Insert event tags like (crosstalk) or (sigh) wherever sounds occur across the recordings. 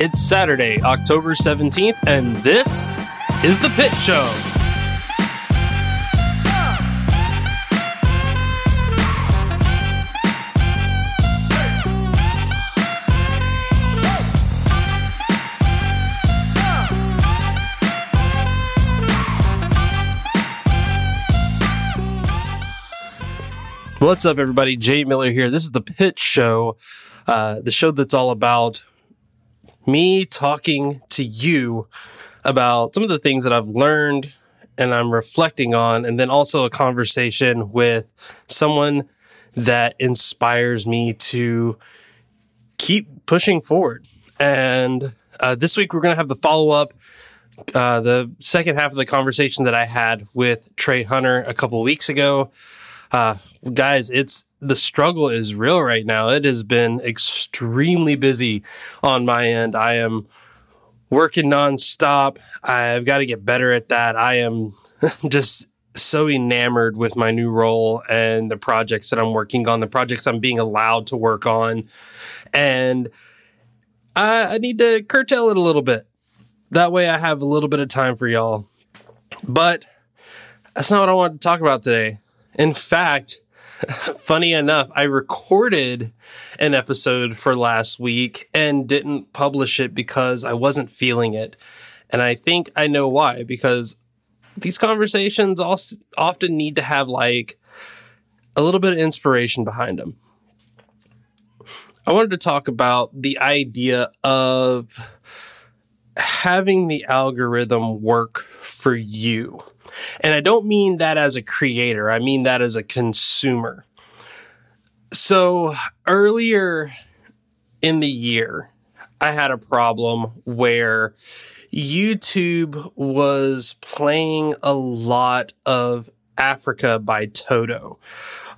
It's Saturday, October 17th, and this is The Pit Show. What's up, everybody? Jay Miller here. This is The Pit Show, uh, the show that's all about me talking to you about some of the things that I've learned and I'm reflecting on, and then also a conversation with someone that inspires me to keep pushing forward. And uh, this week, we're going to have the follow up. Uh, the second half of the conversation that I had with Trey Hunner a couple weeks ago. Uh, guys, it's the struggle is real right now. It has been extremely busy on my end. I am working nonstop. I've got to get better at that. I am (laughs) just so enamored with my new role and the projects that I'm working on, the projects I'm being allowed to work on. And I, I need to curtail it a little bit. That way I have a little bit of time for y'all. But that's not what I want to talk about today. In fact, (laughs) funny enough, I recorded an episode for last week and didn't publish it because I wasn't feeling it. And I think I know why, because these conversations also often need to have like a little bit of inspiration behind them. I wanted to talk about the idea of having the algorithm work for you. And I don't mean that as a creator, I mean that as a consumer. So earlier in the year, I had a problem where YouTube was playing a lot of Africa by Toto.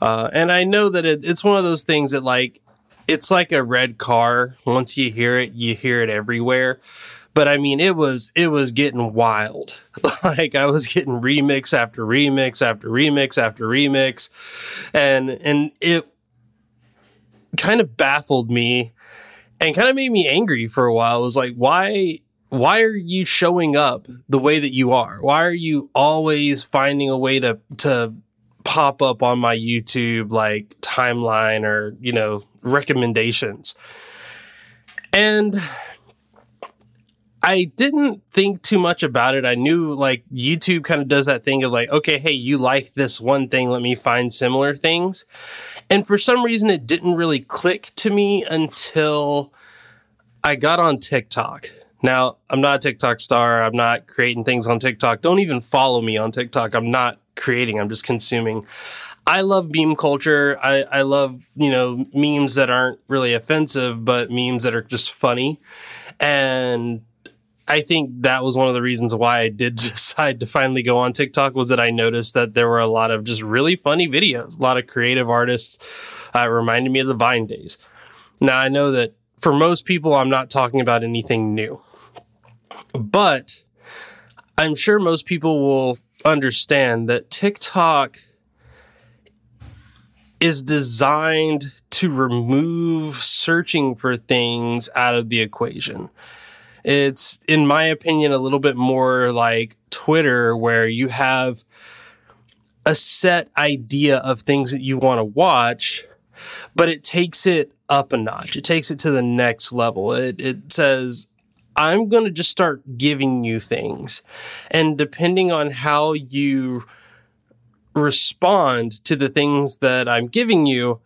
Uh, and I know that it, it's one of those things that, like, it's like a red car. Once you hear it, you hear it everywhere but I mean, it was it was getting wild. (laughs) like I was getting remix after remix after remix after remix, and and it kind of baffled me and kind of made me angry for a while. It was like, why why are you showing up the way that you are? Why are you always finding a way to to pop up on my YouTube like timeline or, you know, recommendations? And I didn't think too much about it. I knew like YouTube kind of does that thing of like, okay, hey, you like this one thing, let me find similar things. And for some reason, it didn't really click to me until I got on TikTok. Now, I'm not a TikTok star. I'm not creating things on TikTok. Don't even follow me on TikTok. I'm not creating, I'm just consuming. I love meme culture. I, I love, you know, memes that aren't really offensive, but memes that are just funny. And I think that was one of the reasons why I did (laughs) decide to finally go on TikTok was that I noticed that there were a lot of just really funny videos, a lot of creative artists. Uh, reminded me of the Vine days. Now I know that for most people, I'm not talking about anything new, but I'm sure most people will understand that TikTok is designed to remove searching for things out of the equation. It's, in my opinion, a little bit more like Twitter, where you have a set idea of things that you want to watch, but it takes it up a notch. It takes it to the next level. It, it says, I'm going to just start giving you things. And depending on how you respond to the things that I'm giving you,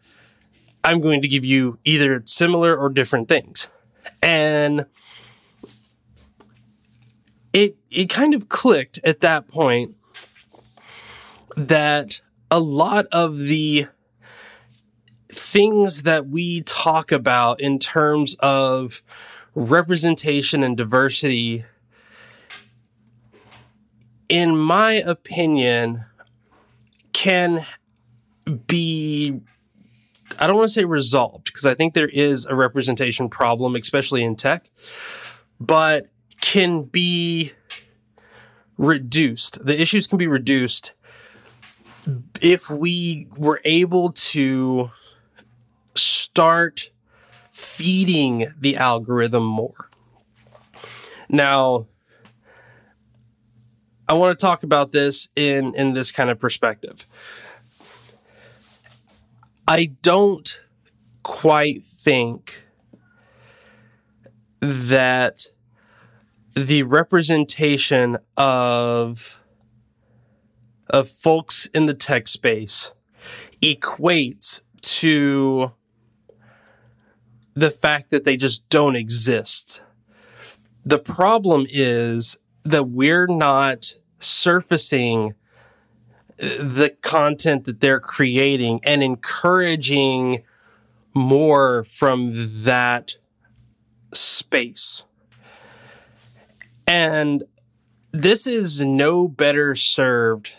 I'm going to give you either similar or different things. And it kind of clicked at that point that a lot of the things that we talk about in terms of representation and diversity in my opinion can be I don't want to say resolved because I think there is a representation problem especially in tech but can be reduced. The issues can be reduced if we were able to start feeding the algorithm more. Now, I want to talk about this in in this kind of perspective. I don't quite think that the representation of of folks in the tech space equates to the fact that they just don't exist. The problem is that we're not surfacing the content that they're creating and encouraging more from that space. And this is no better served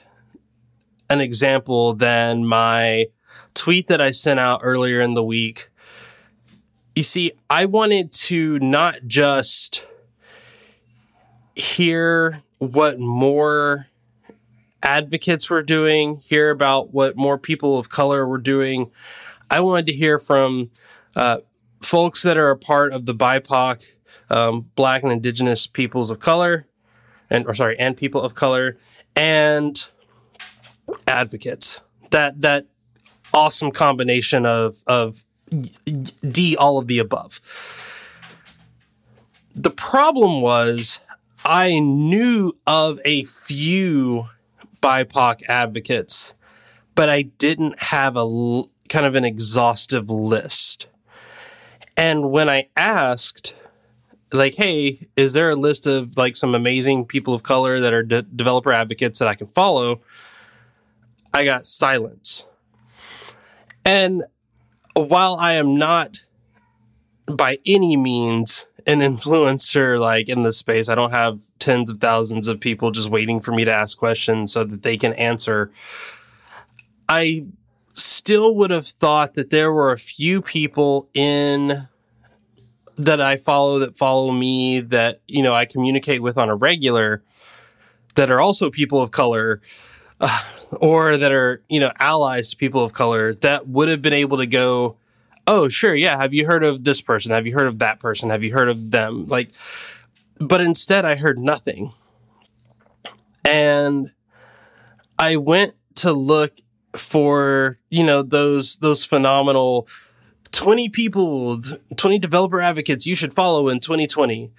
an example than my tweet that I sent out earlier in the week. You see, I wanted to not just hear what more advocates were doing, hear about what more people of color were doing. I wanted to hear from uh, folks that are a part of the BIPOC, um, Black and Indigenous peoples of color, and or sorry, and people of color, and advocates. That that awesome combination of of D all of the above. The problem was I knew of a few BIPOC advocates, but I didn't have a kind of an exhaustive list. And when I asked, like, hey, is there a list of like some amazing people of color that are de- developer advocates that I can follow? I got silence. And while I am not by any means an influencer like in this space, I don't have tens of thousands of people just waiting for me to ask questions so that they can answer. I still would have thought that there were a few people in that I follow that follow me that you know I communicate with on a regular that are also people of color uh, (laughs) or that are you know allies to people of color that would have been able to go oh sure yeah have you heard of this person? Have you heard of that person? Have you heard of them? Like but instead i heard nothing. And i went to look for you know those those phenomenal 20 people 20 developer advocates you should follow in 2020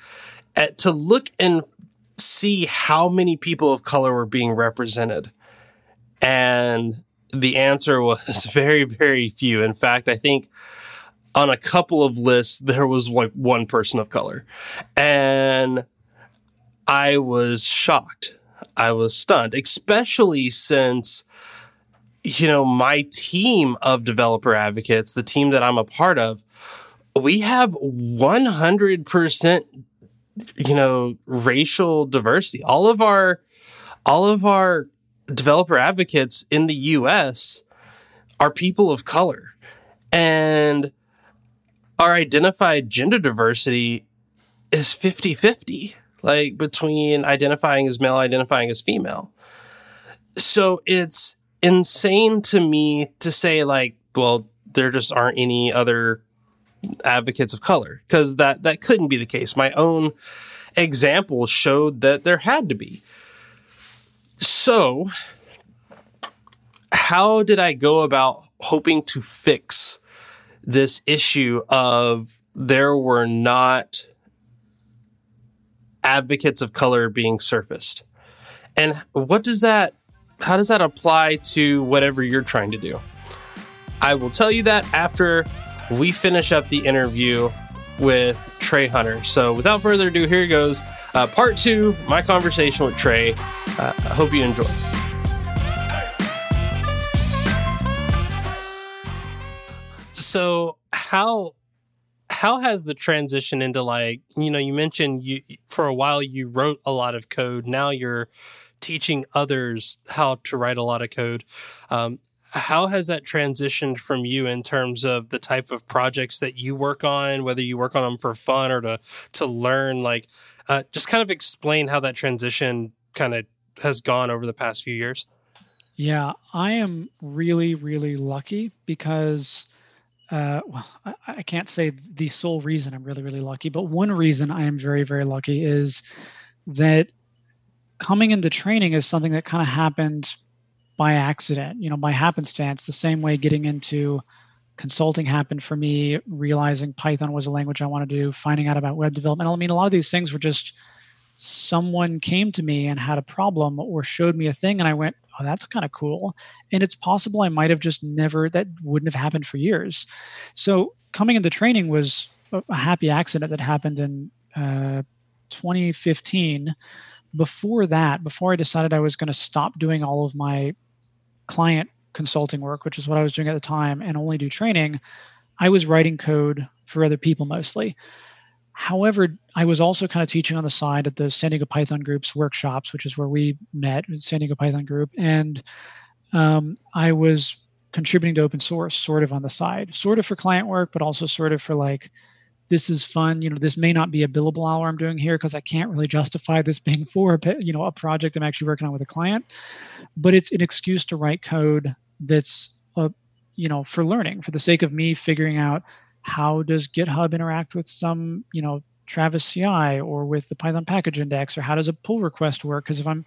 at, to look and see how many people of color were being represented and the answer was (laughs) very, very few. In fact, I think on a couple of lists, there was like one person of color. And I was shocked. I was stunned, especially since, you know, my team of developer advocates, the team that I'm a part of, we have 100%, you know, racial diversity. All of our, all of our developer advocates in the US are people of color. And our identified gender diversity is 50 50, like between identifying as male, identifying as female. So it's insane to me to say, like, well, there just aren't any other advocates of color because that that couldn't be the case. My own example showed that there had to be. So, how did I go about hoping to fix this issue of there were not advocates of color being surfaced? And what does that, how does that apply to whatever you're trying to do? I will tell you that after we finish up the interview with Trey Hunner. So without further ado, here goes uh, part two, my conversation with Trey. Uh, I hope you enjoy. So how how has the transition into like you know you mentioned you for a while you wrote a lot of code now you're teaching others how to write a lot of code um, how has that transitioned from you in terms of the type of projects that you work on whether you work on them for fun or to to learn like uh, just kind of explain how that transition kind of has gone over the past few years. Yeah, I am really, really lucky because uh, well, I, I, can't say the sole reason I'm really, really lucky, but one reason I am very, very lucky is that coming into training is something that kind of happened by accident, you know, by happenstance, the same way getting into consulting happened for me, realizing Python was a language I wanted to do, finding out about web development. I mean, a lot of these things were just someone came to me and had a problem or showed me a thing, and I went, oh, that's kind of cool. And it's possible I might have just never, that wouldn't have happened for years. So coming into training was a happy accident that happened in uh, 2015. Before that, before I decided I was going to stop doing all of my client consulting work, which is what I was doing at the time, and only do training, I was writing code for other people mostly. However, I was also kind of teaching on the side at the San Diego Python Group's workshops, which is where we met, San Diego Python Group, and um, I was contributing to open source sort of on the side, sort of for client work, but also sort of for like this is fun. You know, this may not be a billable hour I'm doing here because I can't really justify this (laughs) being for a, you know a project I'm actually working on with a client, but it's an excuse to write code that's a, uh, you know for learning for the sake of me figuring out how does GitHub interact with some you know Travis CI or with the Python package index or how does a pull request work? Because if I'm,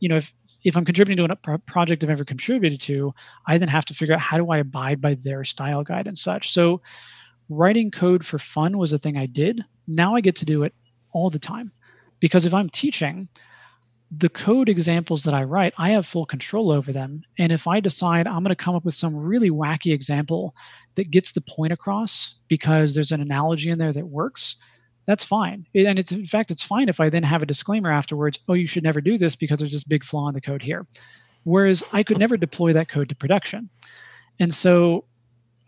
you know, if if I'm contributing to a project I've ever contributed to, I then have to figure out how do I abide by their style guide and such. So writing code for fun was a thing I did. Now I get to do it all the time. Because if I'm teaching, the code examples that I write, I have full control over them. And if I decide I'm going to come up with some really wacky example that gets the point across because there's an analogy in there that works, that's fine. And it's in fact, it's fine if I then have a disclaimer afterwards. Oh, you should never do this because there's this big flaw in the code here. Whereas I could never deploy that code to production. And so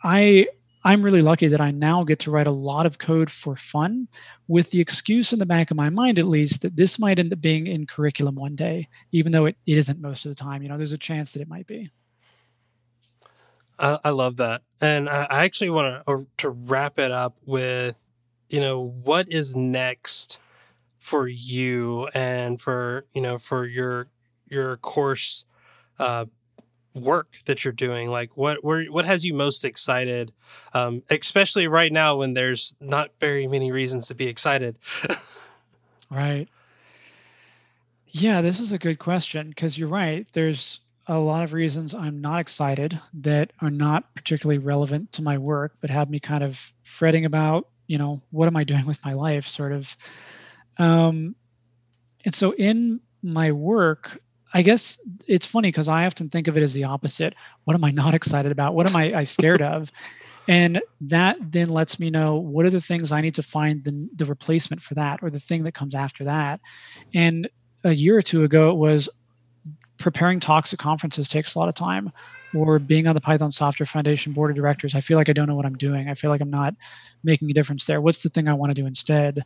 I I'm really lucky that I now get to write a lot of code for fun with the excuse in the back of my mind, at least, that this might end up being in curriculum one day, even though it, it isn't most of the time. You know, there's a chance that it might be. I, I love that. And I, I actually want to, uh, to wrap it up with, you know, what is next for you and for, you know, for your, your course uh, work that you're doing like what what has you most excited um, especially right now when there's not very many reasons to be excited? Right. Yeah this is a good question because you're right there's a lot of reasons i'm not excited that are not particularly relevant to my work but have me kind of fretting about you know what am i doing with my life sort of. Um, and so in my work I guess it's funny because I often think of it as the opposite. What am I not (laughs) excited about? What am I, I scared (laughs) of? And that then lets me know what are the things I need to find the, the replacement for that or the thing that comes after that. And a year or two ago, it was preparing talks at conferences takes a lot of time or being on the Python Software Foundation board of directors. I feel like I don't know what I'm doing. I feel like I'm not making a difference there. What's the thing I want to do instead?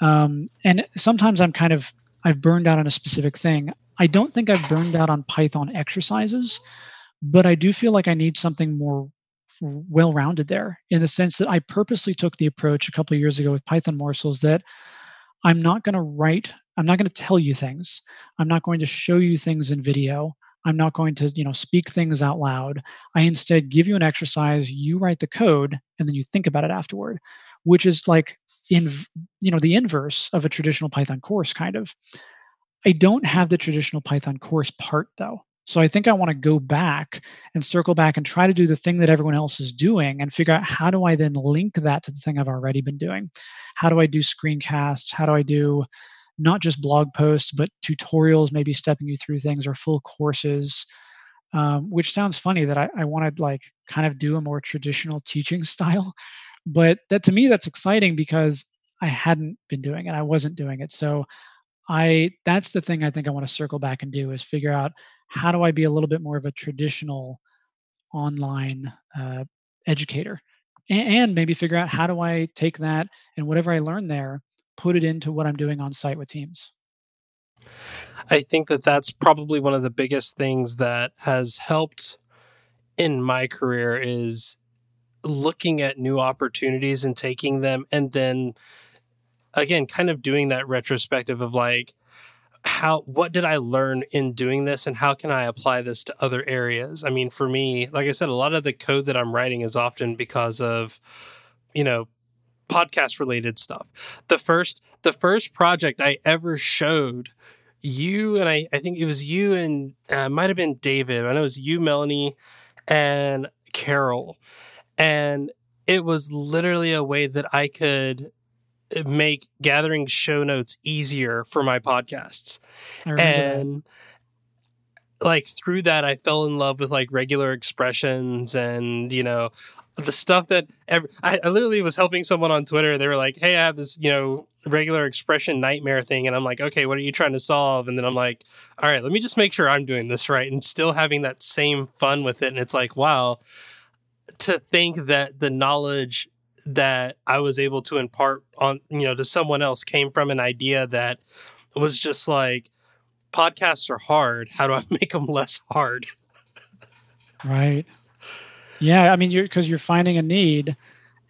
Um, and sometimes I'm kind of I've burned out on a specific thing. I don't think I've burned out on Python exercises, but I do feel like I need something more well rounded there in the sense that I purposely took the approach a couple years ago with Python morsels that I'm not going to write, I'm not going to tell you things. I'm not going to show you things in video. I'm not going to, you know, speak things out loud. I instead give you an exercise, you write the code, and then you think about it afterward, which is like in, you know, the inverse of a traditional Python course kind of. I don't have the traditional Python course part though. So I think I want to go back and circle back and try to do the thing that everyone else is doing and figure out how do I then link that to the thing I've already been doing? How do I do screencasts? How do I do not just blog posts, but tutorials, maybe stepping you through things or full courses? Um, which sounds funny that I, I want to like kind of do a more traditional teaching (laughs) style. But that to me, that's exciting because I hadn't been doing it. I wasn't doing it. So I that's the thing I think I want to circle back and do is figure out how do I be a little bit more of a traditional online uh, educator, and, and maybe figure out how do I take that and whatever I learn there, put it into what I'm doing on site with teams. I think that that's probably one of the biggest things that has helped in my career is looking at new opportunities and taking them and then again, kind of doing that retrospective of like, how what did I learn in doing this and how can I apply this to other areas? I mean, for me, like I said, a lot of the code that I'm writing is often because of, you know, podcast related stuff. The first the first project I ever showed you and I I think it was you and uh, might have been David. I know it was you, Melanie, and Carol. And it was literally a way that I could uh, make gathering show notes easier for my podcasts. And that. like through that I fell in love with like regular expressions and you know the stuff that every, I, I literally was helping someone on Twitter. They were like, "Hey, I have this, you know, regular expression nightmare thing," and I'm like, "Okay, what are you trying to solve?" And then I'm like, "All right, let me just make sure I'm doing this right," and still having that same fun with it. And it's like, wow, to think that the knowledge that I was able to impart on, you know, to someone else came from an idea that was just like, podcasts are hard. How do I (laughs) make them less hard? Right. Yeah, I mean, you're because you're finding a need,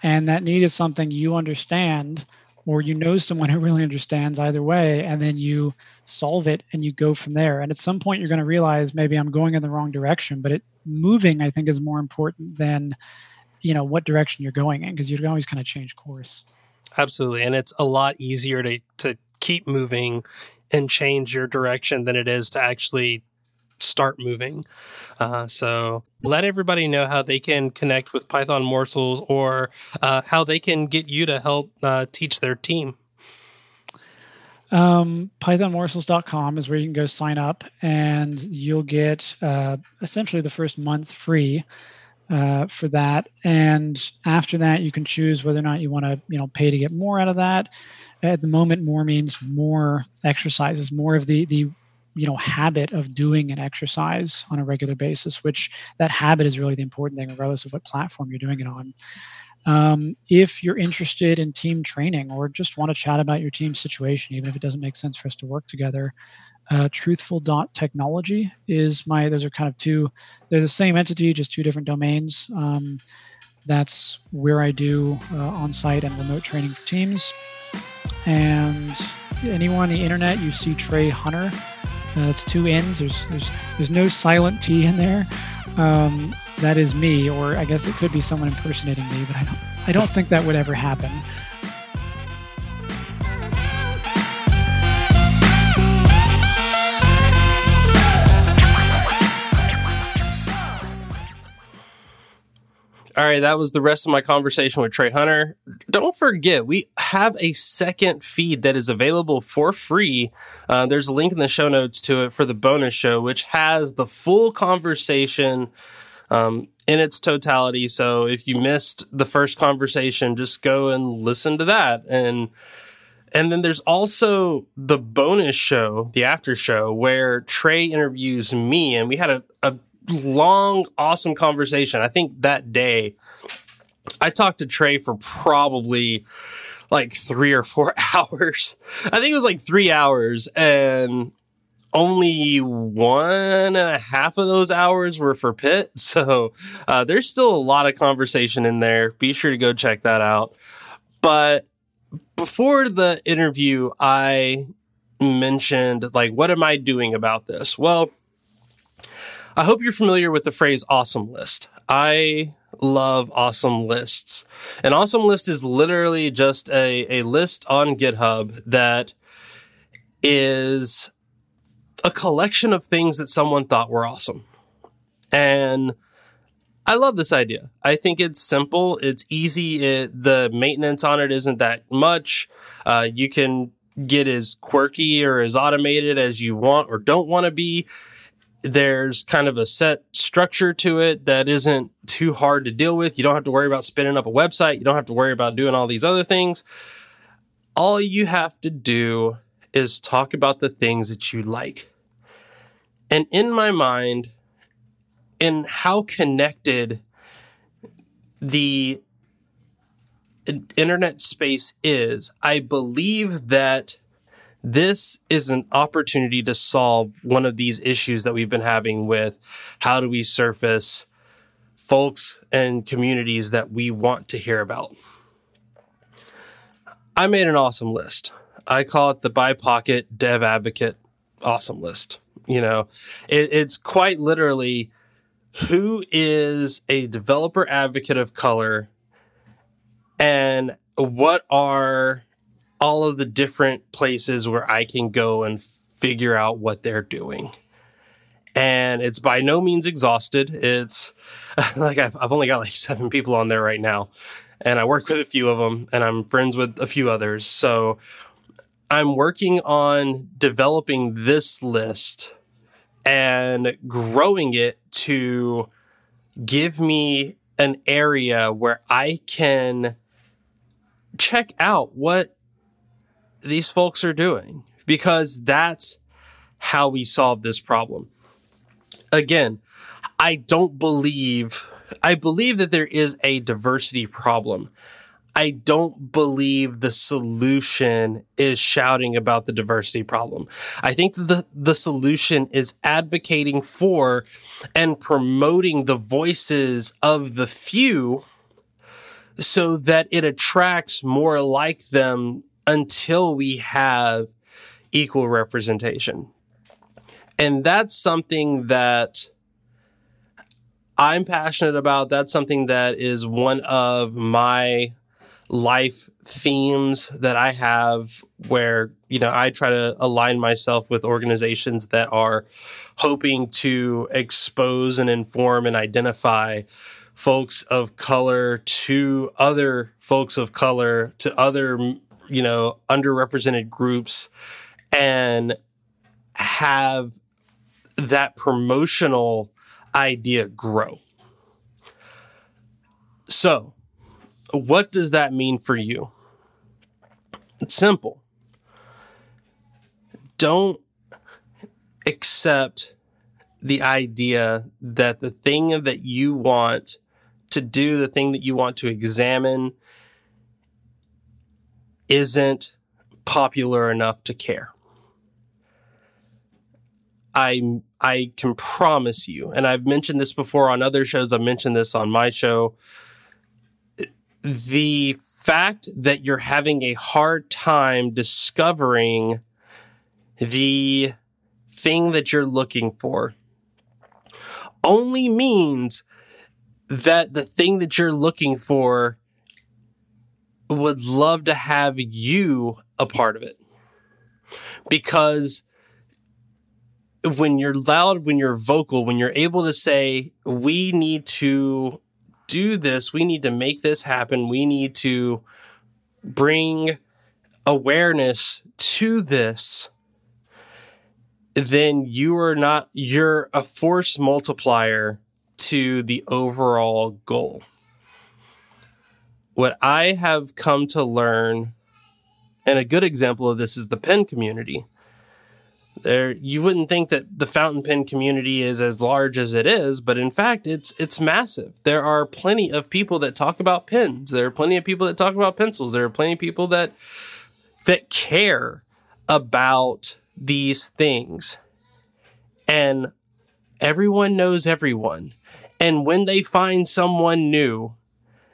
and that need is something you understand, or you know someone who really understands. Either way, and then you solve it, and you go from there. And at some point, you're going to realize maybe I'm going in the wrong direction, but it moving, I think, is more important than you know what direction you're going in because you can always kind of change course. Absolutely, and it's a lot easier to to keep moving and change your direction than it is to actually start moving. Uh, so let everybody know how they can connect with Python Morsels or uh, how they can get you to help uh, teach their team. Um, Pythonmorsels.com is where you can go sign up, and you'll get uh, essentially the first month free uh, for that. And after that, you can choose whether or not you want to, you know, pay to get more out of that. At the moment, more means more exercises, more of the the you know habit of doing an exercise on a regular basis which that habit is really the important thing regardless of what platform you're doing it on um, if you're interested in team training or just want to chat about your team situation even if it doesn't make sense for us to work together uh, truthful.technology is my those are kind of two they're the same entity just two different domains um, that's where i do uh, on-site and remote training for teams and anyone on the internet you see trey hunner uh, it's two N's. There's there's there's no silent T in there. Um, that is me, or I guess it could be someone impersonating me, but I don't I don't think that would ever happen. All right, that was the rest of my conversation with Trey Hunner. Don't forget, we have a second feed that is available for free. Uh, there's a link in the show notes to it for the bonus show, which has the full conversation um, in its totality. So if you missed the first conversation, just go and listen to that. And and then there's also the bonus show, the after show, where Trey interviews me, and we had a, a long, awesome conversation. I think that day I talked to Trey for probably like three or four (laughs) hours. I think it was like three hours and only one and a half of those hours were for Pitt. (laughs) So uh, there's still a lot of conversation in there. Be sure to go check that out. But before the interview, I mentioned like, what am I doing about this? Well, I hope you're familiar with the phrase awesome list. I love awesome lists. An awesome list is literally just a, a list on GitHub that is a collection of things that someone thought were awesome. And I love this idea. I think it's simple. It's easy. It, the maintenance on it isn't that much. Uh, you can get as quirky or as automated as you want or don't want to be there's kind of a set structure to it that isn't too hard to deal with. You don't have to worry about spinning up a website. You don't have to worry about doing all these other things. All you have to do is talk about the things that you like. And in my mind, in how connected the internet space is, I believe that this is an opportunity to solve one of these issues that we've been having with how do we surface folks and communities that we want to hear about. I made an awesome list. I call it the BiPocket Dev Advocate awesome list. You know, it, it's quite literally who is a developer advocate of color and what are all of the different places where I can go and figure out what they're doing. And it's by no means exhausted. It's (laughs) like I've, I've only got like (laughs) seven people on there right now. And I work with a few of them and I'm friends with a few others. So I'm working on developing this list and growing it to give me an area where I can check out what these folks are doing because that's how we solve this problem. Again, I don't believe, I believe that there is a diversity problem. I don't believe the solution is shouting about the diversity problem. I think the, the solution is advocating for and promoting the voices of the few so that it attracts more like them until we have equal representation. And that's something that I'm passionate about. That's something that is one of my life themes that I have where, you know, I try to align myself with organizations that are hoping to expose and inform and identify folks of color to other folks of color to other, you know, underrepresented groups and have that promotional idea grow. So, what does that mean for you? It's simple. Don't accept the idea that the thing that you want to do, the thing that you want to examine, isn't popular enough to care. I I can promise you, and I've mentioned this before on other shows. I've mentioned this on my show the fact that you're having a hard time discovering the thing that you're looking for only means that the thing that you're looking for would love to have you a part of it. Because when you're loud, when you're vocal, when you're able to say, we need to do this. We need to make this happen. We need to bring awareness to this. Then you are not, you're a force multiplier to the overall goal. What I have come to learn, and a good example of this is the pen community. There you wouldn't think that the fountain pen community is as large as it is but in fact it's it's massive. There are plenty of people that talk about pens. There are plenty of people that talk about pencils. There are plenty of people that that care about these things. And everyone knows everyone. And when they find someone new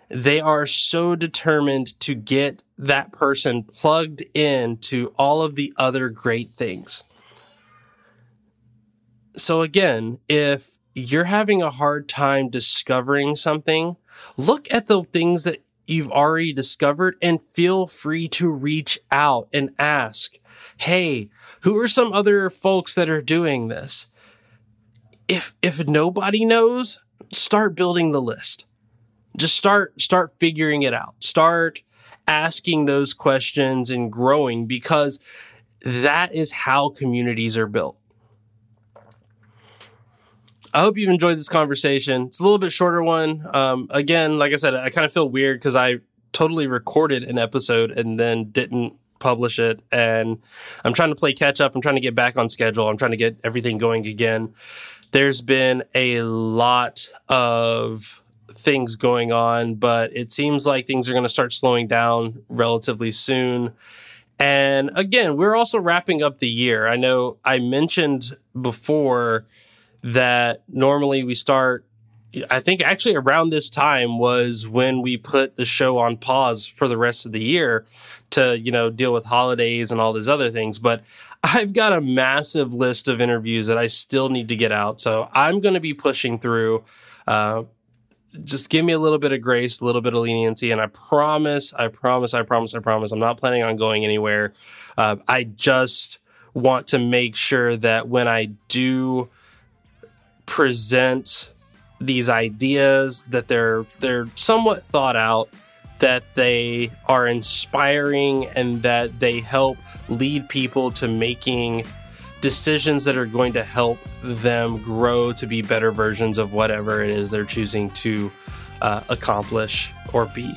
they are so determined to get that person plugged in to all of the other great things so again, if you're having a hard time discovering something, look at the things that you've already discovered and feel free to reach out and ask, Hey, who are some other folks that are doing this? If, if nobody knows, start building the list. Just start, start figuring it out. Start asking those questions and growing because that is how communities are built. I hope you've enjoyed this conversation. It's a little bit shorter one. Um, again, like I said, I kind of feel weird because I totally recorded an episode and then didn't publish it. And I'm trying to play catch up. I'm trying to get back on schedule. I'm trying to get everything going again. There's been a lot of things going on, but it seems like things are going to start slowing down relatively soon. And again, we're also wrapping up the year. I know I mentioned before that normally we start I think actually around this time was when we put the show on pause for the rest of the year to, you know, deal with holidays and all these other things. But (laughs) I've got a massive list of interviews that I still need to get out. So I'm going to be pushing through. Uh, just give me a little bit of grace, a little bit of leniency, and I promise, I promise, I promise, I promise, I'm not planning on going anywhere. Uh, I just want to make sure that when I do present these ideas, that they're they're somewhat thought out, that they are inspiring, and that they help lead people to making decisions that are going to help them grow to be better versions of whatever it is they're choosing to uh, accomplish or be.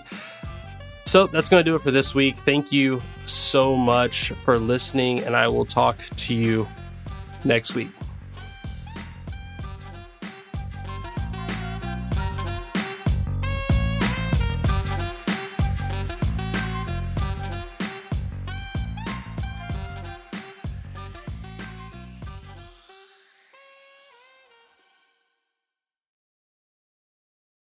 So that's going to do it for this week. Thank you so much for listening, and I will talk to you next week.